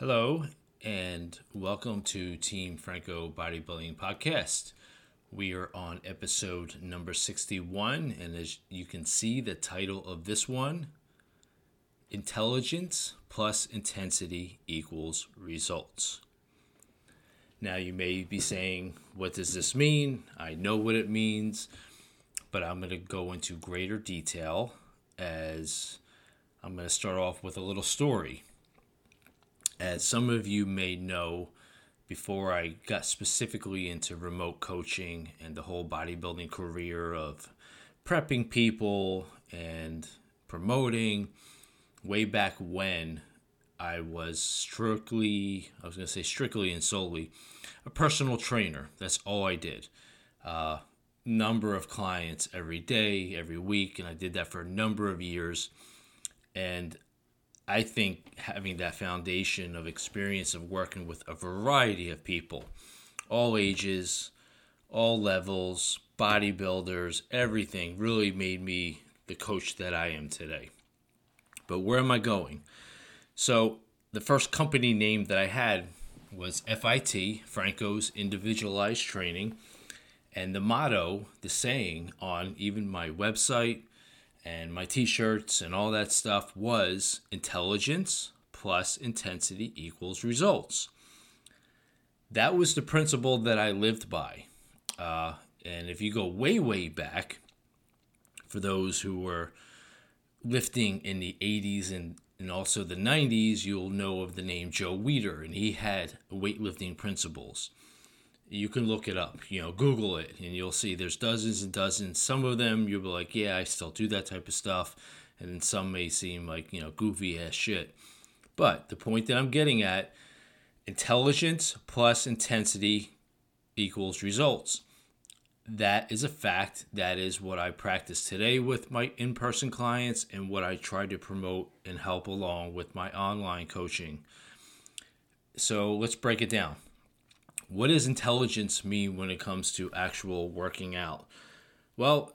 Hello, and welcome to Team Franco Bodybuilding Podcast. We are on episode number 61, and as you can see, the title of this one Intelligence plus Intensity equals Results. Now, you may be saying, What does this mean? I know what it means, but I'm going to go into greater detail as I'm going to start off with a little story as some of you may know, before I got specifically into remote coaching and the whole bodybuilding career of prepping people and promoting, way back when I was strictly, I was going to say strictly and solely, a personal trainer. That's all I did. Uh, number of clients every day, every week, and I did that for a number of years. And I think having that foundation of experience of working with a variety of people, all ages, all levels, bodybuilders, everything really made me the coach that I am today. But where am I going? So, the first company name that I had was FIT, Franco's Individualized Training. And the motto, the saying on even my website, and my t-shirts and all that stuff was intelligence plus intensity equals results. That was the principle that i lived by. Uh, and if you go way way back for those who were lifting in the 80s and, and also the 90s you'll know of the name joe weider and he had weightlifting principles you can look it up you know google it and you'll see there's dozens and dozens. Some of them you'll be like yeah i still do that type of stuff. And then some may seem like you know goofy ass shit. But the point that i'm getting at intelligence plus intensity equals results. That is a fact. That is what i practice today with my in-person clients and what i try to promote and help along with my online coaching. So let's break it down what does intelligence mean when it comes to actual working out? Well,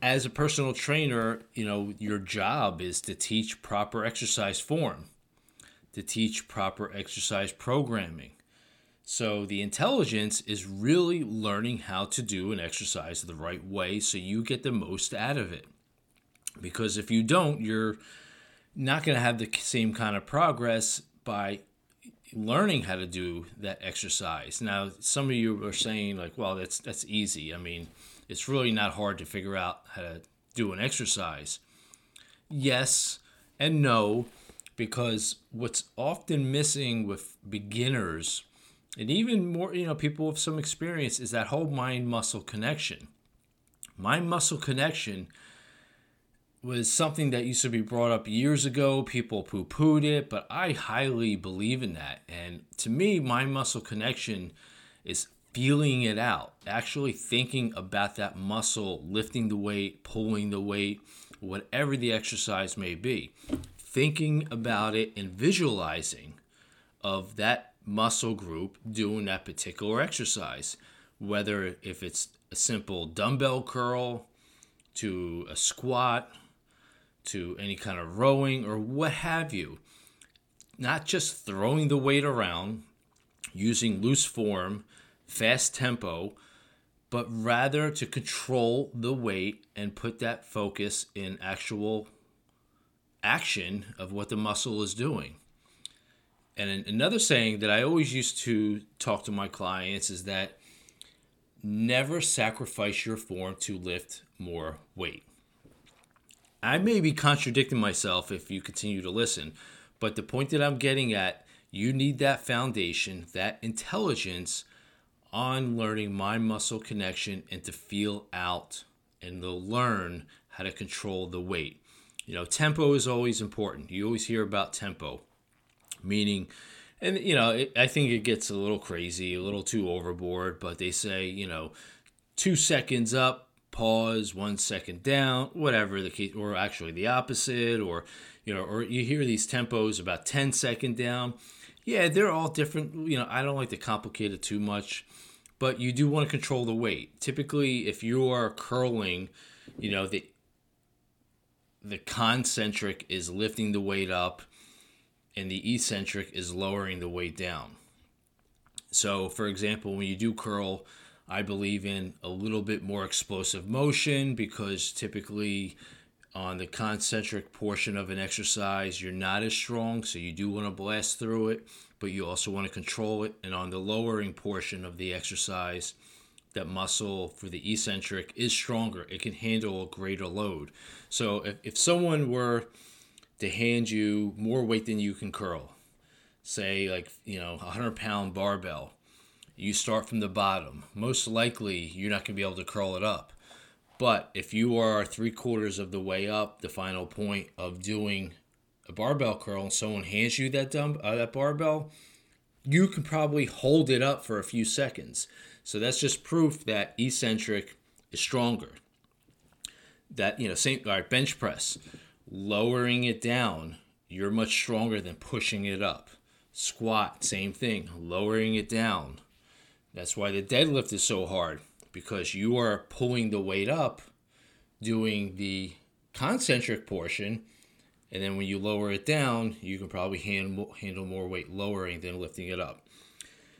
as a personal trainer, you know, your job is to teach proper exercise form, to teach proper exercise programming. So the intelligence is really learning how to do an exercise the right way so you get the most out of it. Because if you don't, you're not going to have the same kind of progress by learning how to do that exercise. Now, some of you are saying like, "Well, that's that's easy." I mean, it's really not hard to figure out how to do an exercise. Yes and no, because what's often missing with beginners and even more, you know, people with some experience is that whole mind muscle connection. Mind muscle connection was something that used to be brought up years ago. People poo pooed it, but I highly believe in that. And to me, mind muscle connection is feeling it out, actually thinking about that muscle, lifting the weight, pulling the weight, whatever the exercise may be. Thinking about it and visualizing of that muscle group doing that particular exercise, whether if it's a simple dumbbell curl to a squat to any kind of rowing or what have you. Not just throwing the weight around, using loose form, fast tempo, but rather to control the weight and put that focus in actual action of what the muscle is doing. And another saying that I always used to talk to my clients is that never sacrifice your form to lift more weight. I may be contradicting myself if you continue to listen, but the point that I'm getting at, you need that foundation, that intelligence on learning mind muscle connection and to feel out and to learn how to control the weight. You know, tempo is always important. You always hear about tempo, meaning, and you know, it, I think it gets a little crazy, a little too overboard, but they say, you know, two seconds up, pause, one second down, whatever the case, or actually the opposite, or you know, or you hear these tempos about 10 second down. Yeah, they're all different. You know, I don't like to complicate it too much, but you do want to control the weight. Typically, if you are curling, you know, the the concentric is lifting the weight up and the eccentric is lowering the weight down. So, for example, when you do curl, I believe in a little bit more explosive motion because typically on the concentric portion of an exercise, you're not as strong, so you do want to blast through it, but you also want to control it. And on the lowering portion of the exercise, that muscle for the eccentric is stronger. It can handle a greater load. So if, if someone were to hand you more weight than you can curl, say like, you know, a 100 pound barbell, you start from the bottom. Most likely, you're not going to be able to curl it up. But if you are three quarters of the way up, the final point of doing a barbell curl, and someone hands you that dumb uh, that barbell, you can probably hold it up for a few seconds. So that's just proof that eccentric is stronger. That you know, same all right, bench press, lowering it down, you're much stronger than pushing it up. Squat, same thing, lowering it down. That's why the deadlift is so hard because you are pulling the weight up, doing the concentric portion, and then when you lower it down, you can probably handle handle more weight lowering than lifting it up.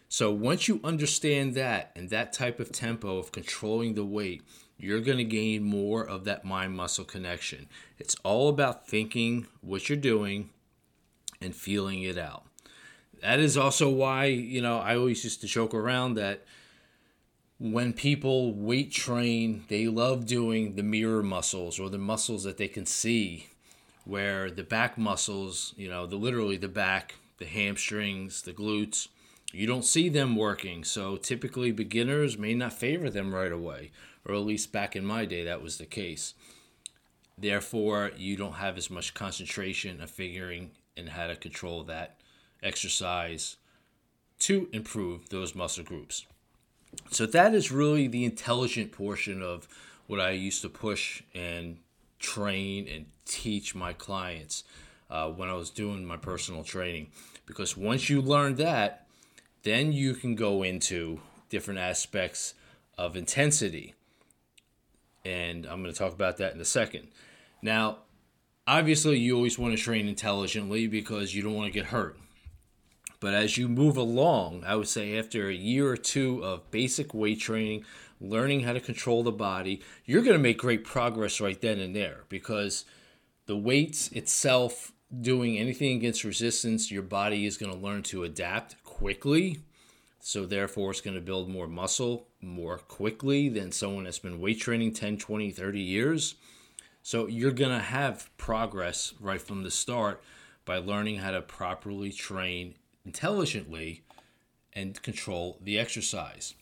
So once you understand that and that type of tempo of controlling the weight, you're going to gain more of that mind muscle connection. It's all about thinking what you're doing and feeling it out. That is also why, you know, I always used to joke around that when people weight train, they love doing the mirror muscles or the muscles that they can see, where the back muscles, you know, the literally the back, the hamstrings, the glutes, you don't see them working. So typically beginners may not favor them right away, or at least back in my day that was the case. Therefore, you don't have as much concentration of figuring and how to control that exercise to improve those muscle groups. So that is really the intelligent portion of what I used to push and train and teach my clients uh, when I was doing my personal training. Because once you learn that, then you can go into different aspects of intensity. And I'm going to talk about that in a second. Now, obviously, you always want to train intelligently because you don't want to get hurt. But as you move along, I would say after a year or two of basic weight training, learning how to control the body, you're going to make great progress right then and there because the weights itself doing anything against resistance, your body is going to learn to adapt quickly. So, therefore, it's going to build more muscle more quickly than someone that's been weight training 10, 20, 30 years. So, you're going to have progress right from the start by learning how to properly train intelligently and control the exercise.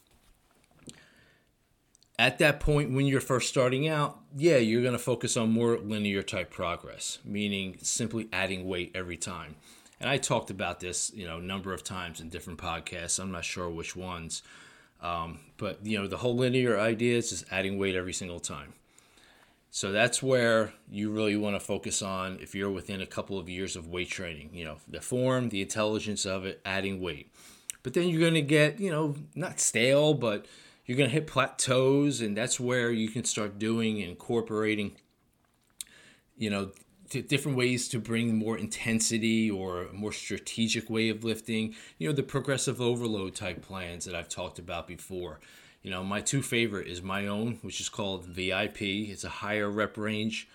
At that point, when you're first starting out, yeah, you're going to focus on more linear type progress, meaning simply adding weight every time. And I talked about this, you know, a number of times in different podcasts. I'm not sure which ones, um, but you know, the whole linear idea is just adding weight every single time. So that's where you really want to focus on if you're within a couple of years of weight training, you know, the form, the intelligence of it, adding weight. But then you're going to get, you know, not stale, but you're going to hit plateaus and that's where you can start doing incorporating you know different ways to bring more intensity or a more strategic way of lifting you know the progressive overload type plans that I've talked about before you know, my two favorite is my own, which is called VIP. It's a higher rep range,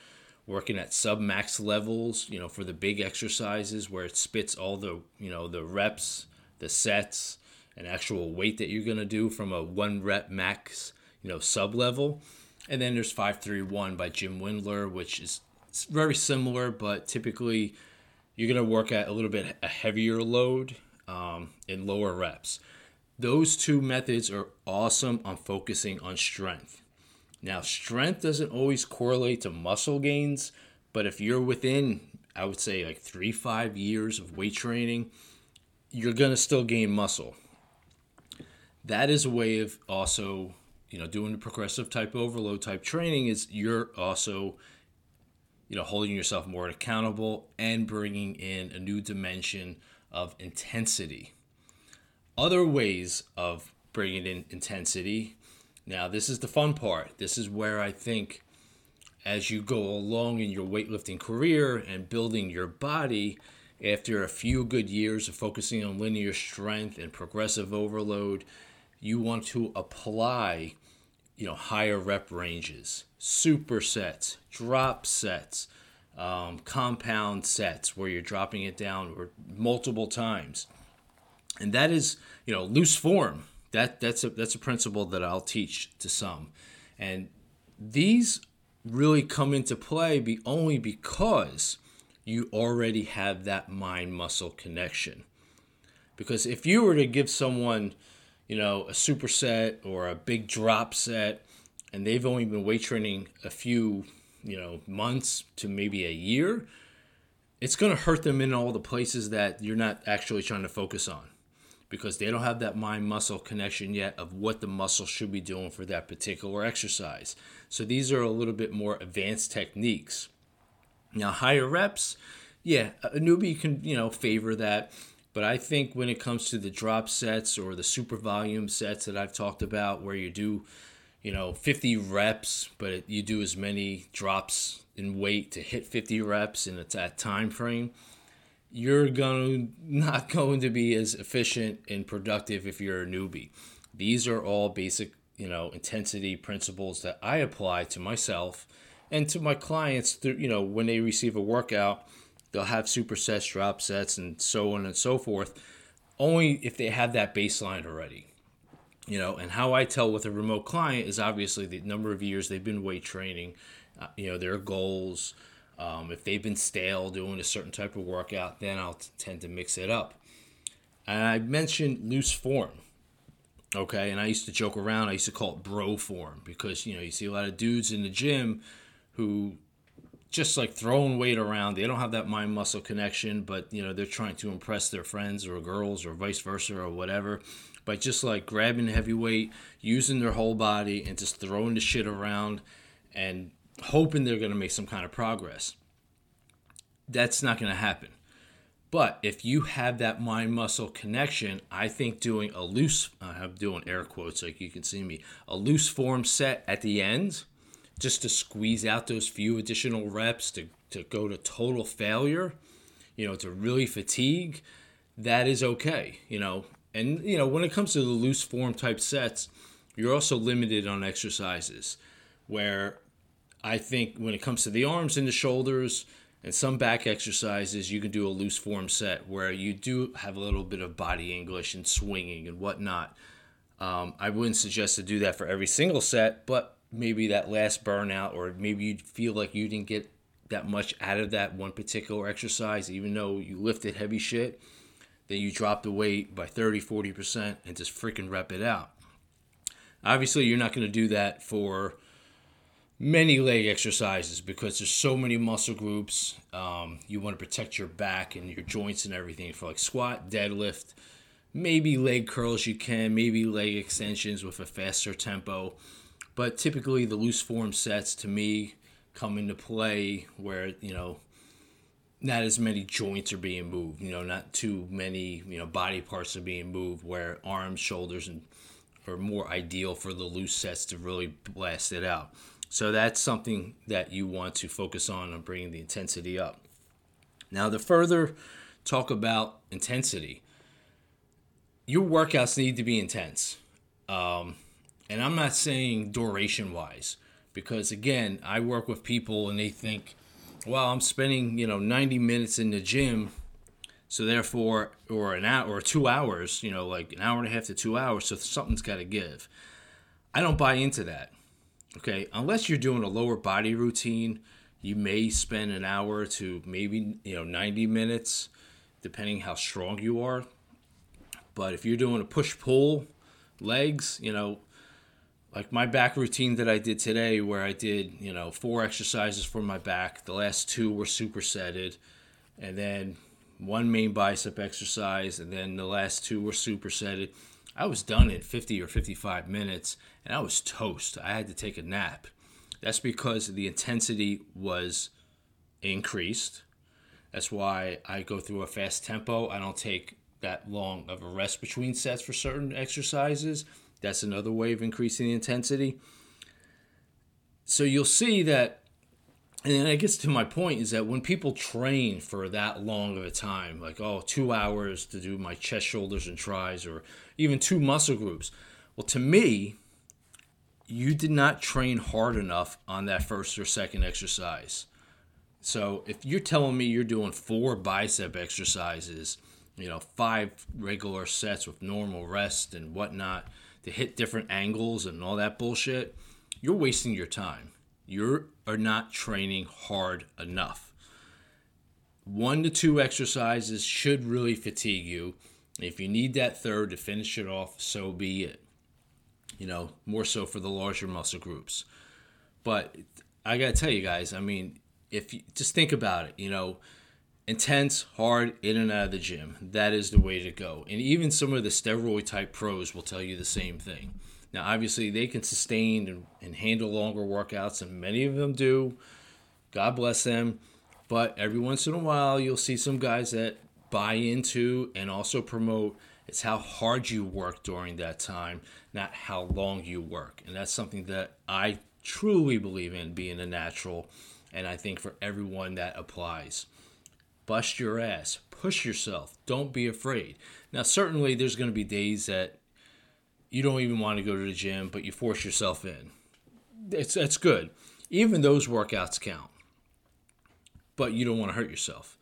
working at sub max levels. You know, for the big exercises where it spits all the you know the reps, the sets, and actual weight that you're gonna do from a one rep max. You know, sub level. And then there's 531 by Jim Wendler, which is very similar, but typically you're to work at a little bit a heavier load um, in lower reps. Those two methods are awesome on focusing on strength. Now, strength doesn't always correlate to muscle gains, but if you're within, I would say, like three, five years of weight training, you're going to still gain muscle. That is a way of also, you know, doing the progressive type overload type training is you're also, you know, holding yourself more accountable and bringing in a new dimension of intensity other ways of bringing in intensity. Now, this is the fun part. This is where I think as you go along in your weightlifting career and building your body, after a few good years of focusing on linear strength and progressive overload, you want to apply, you know, higher rep ranges, supersets, drop sets, um, compound sets where you're dropping it down or multiple times, and that is, you know, loose form. That that's a that's a principle that I'll teach to some, and these really come into play be only because you already have that mind muscle connection. Because if you were to give someone, you know, a superset or a big drop set, and they've only been weight training a few, you know, months to maybe a year, it's going to hurt them in all the places that you're not actually trying to focus on because they don't have that mind muscle connection yet of what the muscle should be doing for that particular exercise. So these are a little bit more advanced techniques. Now, higher reps, yeah, a newbie can, you know, favor that. But I think when it comes to the drop sets or the super volume sets that I've talked about, where you do, you know, 50 reps, but you do as many drops in weight to hit 50 reps in that time frame, you're going not going to be as efficient and productive if you're a newbie. These are all basic, you know, intensity principles that I apply to myself and to my clients through, you know, when they receive a workout, they'll have supersets, drop sets and so on and so forth, only if they have that baseline already. You know, and how I tell with a remote client is obviously the number of years they've been weight training, uh, you know, their goals, um, if they've been stale doing a certain type of workout, then I'll t- tend to mix it up. And I mentioned loose form. Okay, and I used to joke around. I used to call it bro form because you know you see a lot of dudes in the gym who just like throwing weight around. They don't have that mind muscle connection, but you know they're trying to impress their friends or girls or vice versa or whatever by just like grabbing heavy weight, using their whole body, and just throwing the shit around and hoping they're going to make some kind of progress. That's not going to happen. But if you have that mind muscle connection, I think doing a loose, I'm doing air quotes like you can see me, a loose form set at the end, just to squeeze out those few additional reps to, to go to total failure, you know, to really fatigue, that is okay, you know. And, you know, when it comes to the loose form type sets, you're also limited on exercises where I think when it comes to the arms and the shoulders and some back exercises, you can do a loose form set where you do have a little bit of body English and swinging and whatnot. Um, I wouldn't suggest to do that for every single set, but maybe that last burnout, or maybe you feel like you didn't get that much out of that one particular exercise, even though you lifted heavy shit, then you drop the weight by 30, 40% and just freaking rep it out. Obviously, you're not going to do that for many leg exercises because there's so many muscle groups. Um, you want to protect your back and your joints and everything for like squat, deadlift, maybe leg curls you can, maybe leg extensions with a faster tempo. But typically, the loose form sets to me come into play where you know not as many joints are being moved. You know, not too many you know body parts are being moved. Where arms, shoulders, and are more ideal for the loose sets to really blast it out. So that's something that you want to focus on on bringing the intensity up. Now, the further talk about intensity, your workouts need to be intense. Um, and I'm not saying duration wise, because again, I work with people and they think, well, I'm spending, you know, 90 minutes in the gym. So therefore, or an hour or two hours, you know, like an hour and a half to two hours. So something's got to give. I don't buy into that. Okay, unless you're doing a lower body routine, you may spend an hour to maybe you know 90 minutes, depending how strong you are. But if you're doing a push pull legs, you know, like my back routine that I did today, where I did you know four exercises for my back. The last two were supersetted, and then one main bicep exercise, and then the last two were supersetted. I was done in 50 or 55 minutes and I was toast. I had to take a nap. That's because the intensity was increased. That's why I go through a fast tempo. I don't take that long of a rest between sets for certain exercises. That's another way of increasing the intensity. So you'll see that and I guess to my point is that when people train for that long of a time, like oh, two hours to do my chest, shoulders, and tris, or even two muscle groups, well, to me, you did not train hard enough on that first or second exercise. So if you're telling me you're doing four bicep exercises, you know, five regular sets with normal rest and whatnot to hit different angles and all that bullshit, you're wasting your time. You are not training hard enough. One to two exercises should really fatigue you. If you need that third to finish it off, so be it. You know, more so for the larger muscle groups. But I got to tell you guys, I mean, if you just think about it, you know, intense, hard, in and out of the gym. That is the way to go. And even some of the steroid type pros will tell you the same thing. Now, obviously, they can sustain and, and handle longer workouts, and many of them do. God bless them. But every once in a while, you'll see some guys that buy into and also promote it's how hard you work during that time, not how long you work. And that's something that I truly believe in being a natural. And I think for everyone that applies bust your ass, push yourself, don't be afraid. Now, certainly, there's going to be days that you don't even want to go to the gym, but you force yourself in. It's that's good. Even those workouts count, but you don't want to hurt yourself.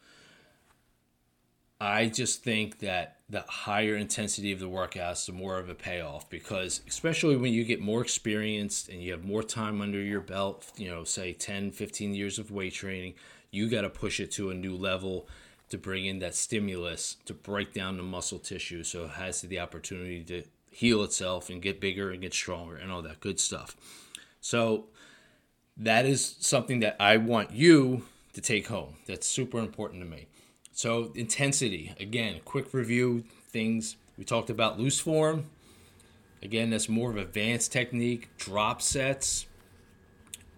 I just think that the higher intensity of the workouts, the more of a payoff because, especially when you get more experienced and you have more time under your belt, you know, say 10, 15 years of weight training, you got to push it to a new level to bring in that stimulus to break down the muscle tissue so it has the opportunity to heal itself and get bigger and get stronger and all that good stuff. So that is something that I want you to take home. That's super important to me. So intensity, again, quick review things we talked about loose form. Again, that's more of advanced technique, drop sets,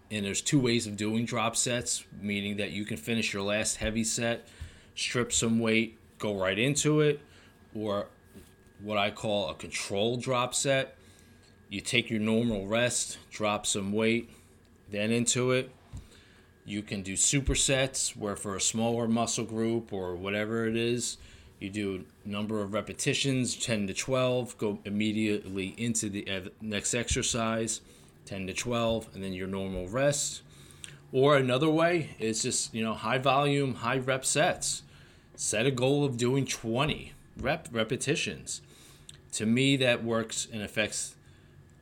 and there's two ways of doing drop sets, meaning that you can finish your last heavy set, strip some weight, go right into it, or what I call a controlled drop set. You take your normal rest, drop some weight, then into it. You can do supersets where for a smaller muscle group or whatever it is, you do number of repetitions, 10 to 12, go immediately into the uh, next exercise 10 to 12, and then your normal rest. Or another way is just, you know, high volume, high rep sets. Set a goal of doing 20 rep repetitions. To me, that works and affects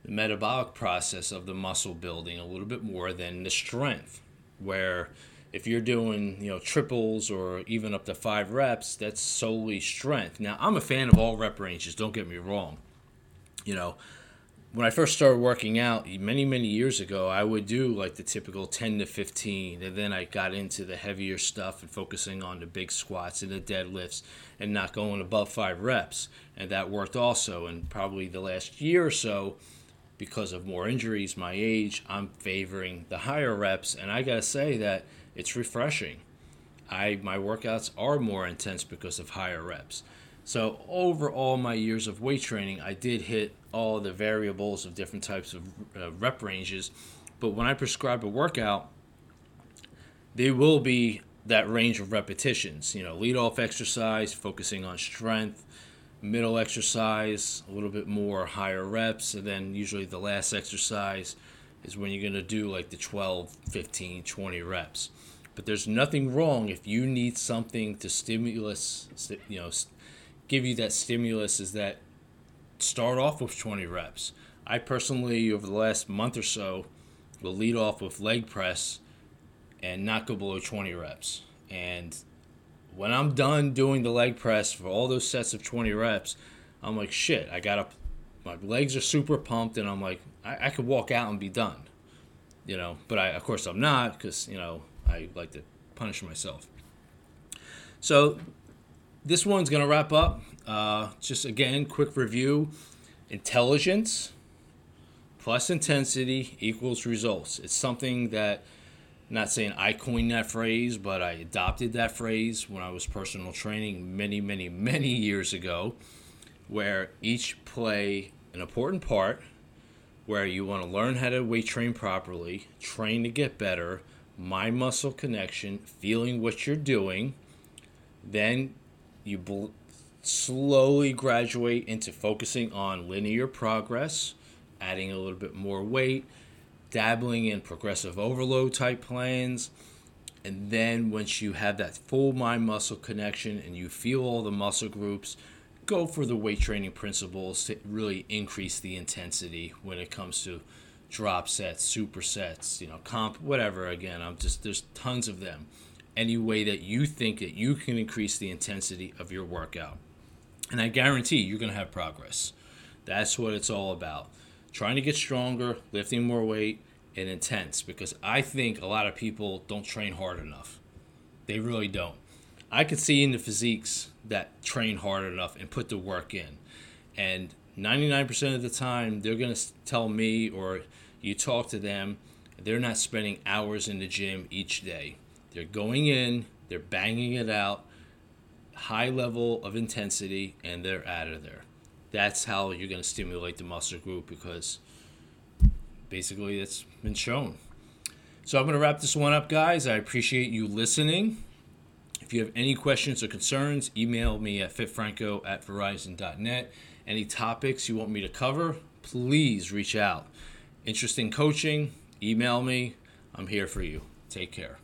the metabolic process of the muscle building a little bit more than the strength. Where if you're doing, you know, triples or even up to five reps, that's solely strength. Now, I'm a fan of all rep ranges, don't get me wrong. You know, when I first started working out many, many years ago, I would do like the typical 10 to 15. And then I got into the heavier stuff and focusing on the big squats and the deadlifts and not going above five reps. And that worked also. And probably the last year or so, because of more injuries, my age, I'm favoring the higher reps. And I got to say that it's refreshing. I My workouts are more intense because of higher reps. So over all my years of weight training, I did hit all the variables of different types of uh, rep ranges. But when I prescribe a workout, there will be that range of repetitions. You know, lead off exercise, focusing on strength, middle exercise, a little bit more higher reps, and then usually the last exercise is when you're going to do like the 12, 15, 20 reps. But there's nothing wrong if you need something to stimulus, you know, give you that stimulus is that start off with 20 reps. I personally, over the last month or so, will lead off with leg press and not go below 20 reps. And when I'm done doing the leg press for all those sets of 20 reps, I'm like, shit, I got up, my legs are super pumped, and I'm like, I, I could walk out and be done, you know. But I, of course, I'm not because, you know, I like to punish myself. So this one's going to wrap up. Uh, just again, quick review intelligence plus intensity equals results. It's something that, not saying I coined that phrase, but I adopted that phrase when I was personal training many, many, many years ago, where each play an important part where you want to learn how to weight train properly, train to get better, mind muscle connection, feeling what you're doing. Then you bl- slowly graduate into focusing on linear progress, adding a little bit more weight, dabbling in progressive overload type plans. And then once you have that full mind muscle connection and you feel all the muscle groups, go for the weight training principles to really increase the intensity when it comes to drop sets, supersets, you know, comp, whatever. Again, I'm just there's tons of them. Any way that you think that you can increase the intensity of your workout, and I guarantee you're going to have progress. That's what it's all about. Trying to get stronger, lifting more weight, and intense. Because I think a lot of people don't train hard enough. They really don't. I could see in the physiques that train hard enough and put the work in. And 99% of the time, they're going to tell me or you talk to them, they're not spending hours in the gym each day. They're going in, they're banging it out, high level of intensity, and they're out of there. That's how you're going to stimulate the muscle group because basically it's been shown. So I'm going to wrap this one up, guys. I appreciate you listening. If you have any questions or concerns, email me at fitfranco at verizon.net. Any topics you want me to cover, please reach out interesting coaching, email me. I'm here for you. Take care.